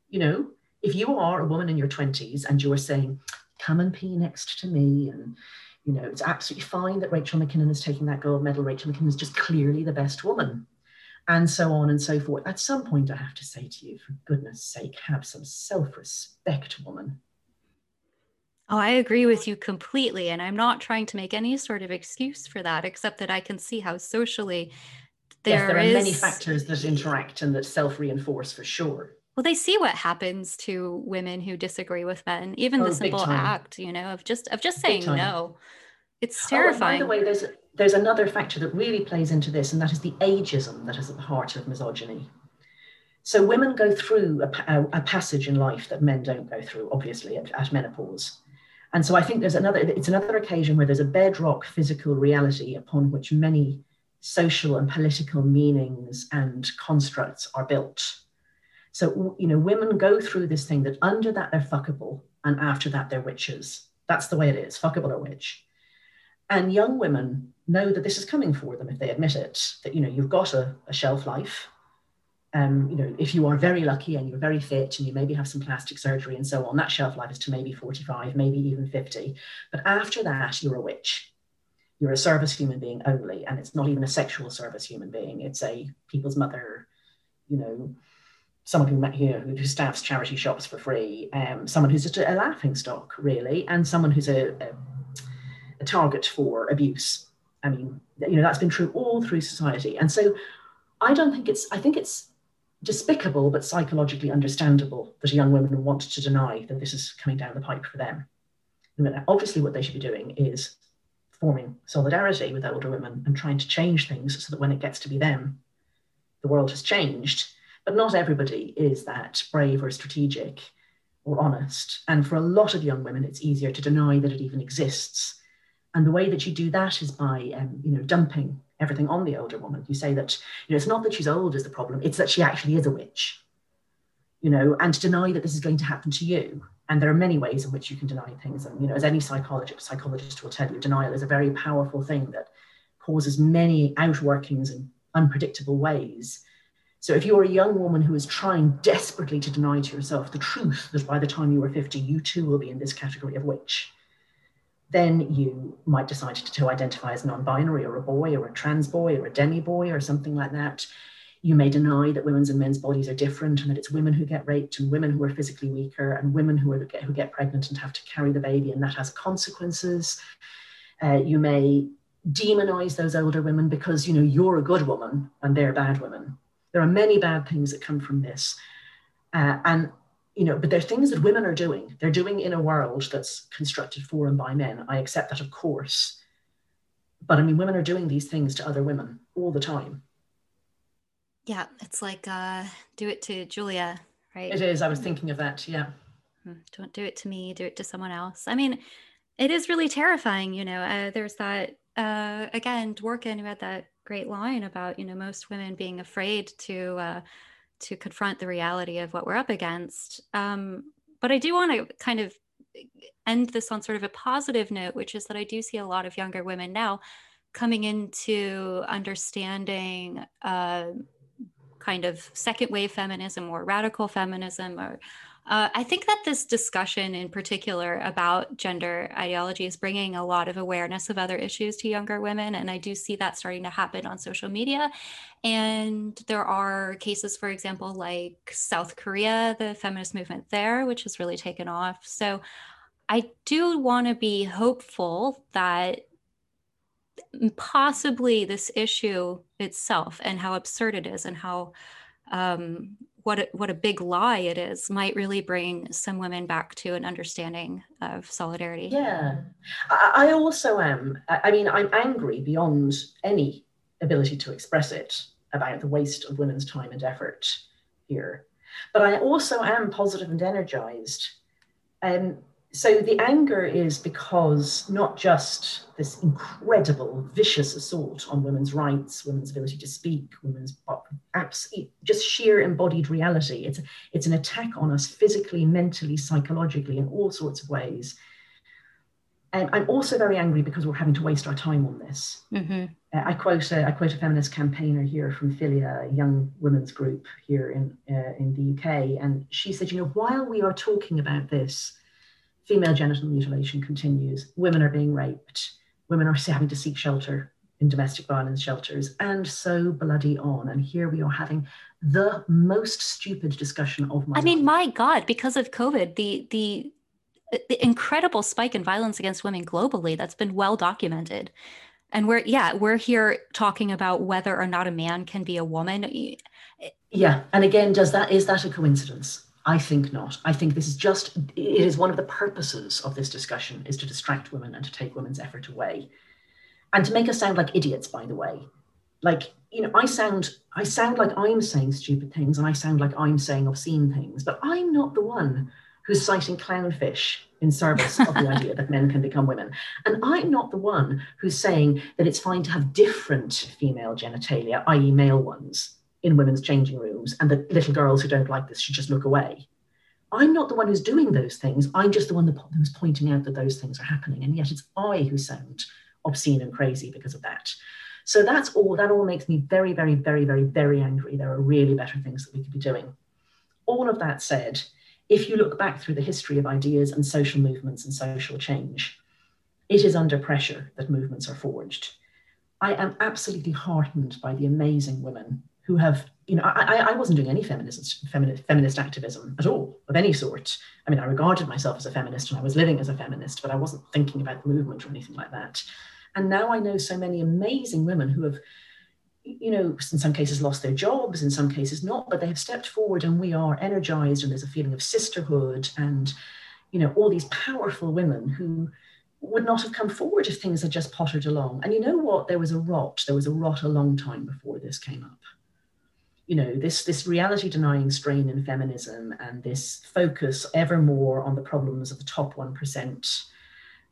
You know if you are a woman in your 20s and you're saying come and pee next to me and you know it's absolutely fine that rachel mckinnon is taking that gold medal. Rachel mckinnon is just clearly the best woman. And so on and so forth. At some point i have to say to you for goodness sake have some self-respect woman Oh, I agree with you completely. And I'm not trying to make any sort of excuse for that, except that I can see how socially there, yes, there are is... many factors that interact and that self reinforce for sure. Well, they see what happens to women who disagree with men, even oh, the simple act, you know, of just of just saying no. It's terrifying. Oh, by the way, there's there's another factor that really plays into this, and that is the ageism that is at the heart of misogyny. So women go through a, a, a passage in life that men don't go through, obviously, at, at menopause. And so I think there's another, it's another occasion where there's a bedrock physical reality upon which many social and political meanings and constructs are built. So, you know, women go through this thing that under that they're fuckable and after that they're witches. That's the way it is, fuckable or witch. And young women know that this is coming for them if they admit it, that, you know, you've got a, a shelf life Um, you know, if you are very lucky and you're very fit and you maybe have some plastic surgery and so on, that shelf life is to maybe 45, maybe even 50. But after that, you're a witch. You're a service human being only, and it's not even a sexual service human being. It's a people's mother, you know, someone who, you know, who staffs charity shops for free, um, someone who's just a, laughing stock, really, and someone who's a, a, a target for abuse. I mean, you know, that's been true all through society. And so I don't think it's, I think it's despicable but psychologically understandable that a young women want to deny that this is coming down the pipe for them. Mean, obviously, what they should be doing is forming solidarity with older women and trying to change things so that when it gets to be them, the world has changed. But not everybody is that brave or strategic or honest. And for a lot of young women, it's easier to deny that it even exists. And the way that you do that is by, um, you know, dumping everything on the older woman. You say that, you know, it's not that she's old is the problem, it's that she actually is a witch, you know, and to deny that this is going to happen to you. And there are many ways in which you can deny things. And, you know, as any psychologist, psychologist will tell you, denial is a very powerful thing that causes many outworkings in unpredictable ways. So if you're a young woman who is trying desperately to deny to yourself the truth that by the time you are 50, you too will be in this category of witch, then you might decide to, identify as non-binary or a boy or a trans boy or a demi boy or something like that. You may deny that women's and men's bodies are different and that it's women who get raped and women who are physically weaker and women who, are, who get pregnant and have to carry the baby and that has consequences. Uh, you may demonize those older women because you know you're a good woman and they're bad women. There are many bad things that come from this. Uh, and you know, but there are things that women are doing. They're doing in a world that's constructed for and by men. I accept that, of course. But I mean, women are doing these things to other women all the time. Yeah, it's like uh, do it to Julia, right? It is. I was thinking of that. Yeah. Hmm, don't do it to me. Do it to someone else. I mean, it is really terrifying. You know, uh, there's that uh, again, Dworkin who had that great line about you know most women being afraid to uh, to confront the reality of what we're up against. Um, but I do want to kind of end this on sort of a positive note, which is that I do see a lot of younger women now coming into understanding uh, kind of second wave feminism or radical feminism or uh, I think that this discussion in particular about gender ideology is bringing a lot of awareness of other issues to younger women. And I do see that starting to happen on social media. And there are cases, for example, like South Korea, the feminist movement there, which has really taken off. So I do want to be hopeful that possibly this issue itself and how absurd it is and how um, what a, what a big lie it is might really bring some women back to an understanding of solidarity. Yeah, I, I also am. I mean, I'm angry beyond any ability to express it about the waste of women's time and effort here. But I also am positive and energized. Um, so the anger is because not just this incredible vicious assault on women's rights women's ability to speak women's just sheer embodied reality. It's it's an attack on us physically mentally psychologically in all sorts of ways. And i'm also very angry because we're having to waste our time on this. Mm-hmm. uh, i quote a, I quote a feminist campaigner here from Filia, a young women's group here in uh, in the uk and she said you know while we are talking about this female genital mutilation continues. Women are being raped. Women are having to seek shelter in domestic violence shelters, and so bloody on. And here we are having the most stupid discussion of my. I mean, my God, because of COVID, the the uh, the incredible spike in violence against women globally that's been well documented. And we're yeah, we're here talking about whether or not a man can be a woman. Yeah, and again, does that is that a coincidence? I think not. I think this is just, it is one of the purposes of this discussion is to distract women and to take women's effort away. And to make us sound like idiots, by the way. Like, you know, I sound, I sound like I'm saying stupid things and I sound like I'm saying obscene things, but I'm not the one who's citing clownfish in service of the idea that men can become women. And I'm not the one who's saying that it's fine to have different female genitalia, i.e., male ones, in women's changing rooms and that little girls who don't like this should just look away. I'm not the one who's doing those things. I'm just the one who's pointing out that those things are happening. And yet it's I who sound obscene and crazy because of that. So that's all, that all makes me very, very, very, very, very angry. There are really better things that we could be doing. All of that said, if you look back through the history of ideas and social movements and social change, it is under pressure that movements are forged. I am absolutely heartened by the amazing women who have, you know, I, I wasn't doing any feminist, feminist, feminist activism at all of any sort. I mean, I regarded myself as a feminist and I was living as a feminist, but I wasn't thinking about the movement or anything like that. And now I know so many amazing women who have, you know, in some cases lost their jobs, in some cases not, but they have stepped forward and we are energized and there's a feeling of sisterhood and, you know, all these powerful women who would not have come forward if things had just pottered along. And you know what? There was a rot. There was a rot a long time before this came up. You know, this, this reality denying strain in feminism and this focus ever more on the problems of the top 1%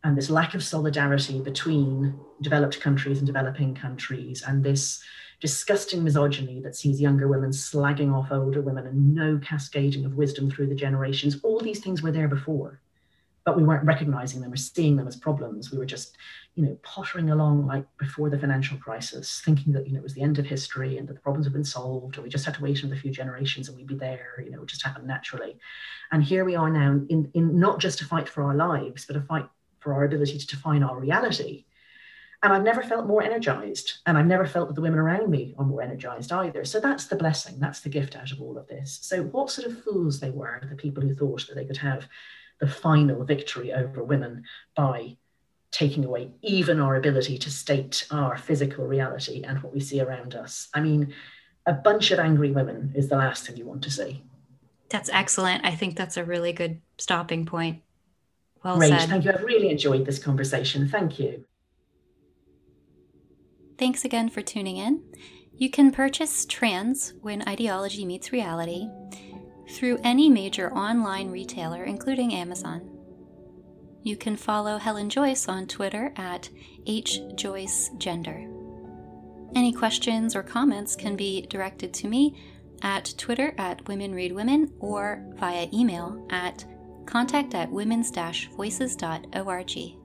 and this lack of solidarity between developed countries and developing countries and this disgusting misogyny that sees younger women slagging off older women and no cascading of wisdom through the generations all these things were there before but we weren't recognizing them or seeing them as problems. We were just, you know, pottering along like before the financial crisis, thinking that, you know, it was the end of history and that the problems have been solved, or we just had to wait another few generations and we'd be there, you know, it just happened naturally. And here we are now in, in not just a fight for our lives, but a fight for our ability to define our reality. And I've never felt more energized. And I've never felt that the women around me are more energized either. So that's the blessing. That's the gift out of all of this. So, what sort of fools they were, the people who thought that they could have the final victory over women by taking away even our ability to state our physical reality and what we see around us. I mean, a bunch of angry women is the last thing you want to see. That's excellent. I think that's a really good stopping point. Well Great. said. Thank you. I've really enjoyed this conversation. Thank you. Thanks again for tuning in. You can purchase Trans When Ideology Meets Reality through any major online retailer, including Amazon. You can follow Helen Joyce on Twitter at hjoycegender. Any questions or comments can be directed to me at Twitter at Women Read Women or via email at contact at women's voices.org.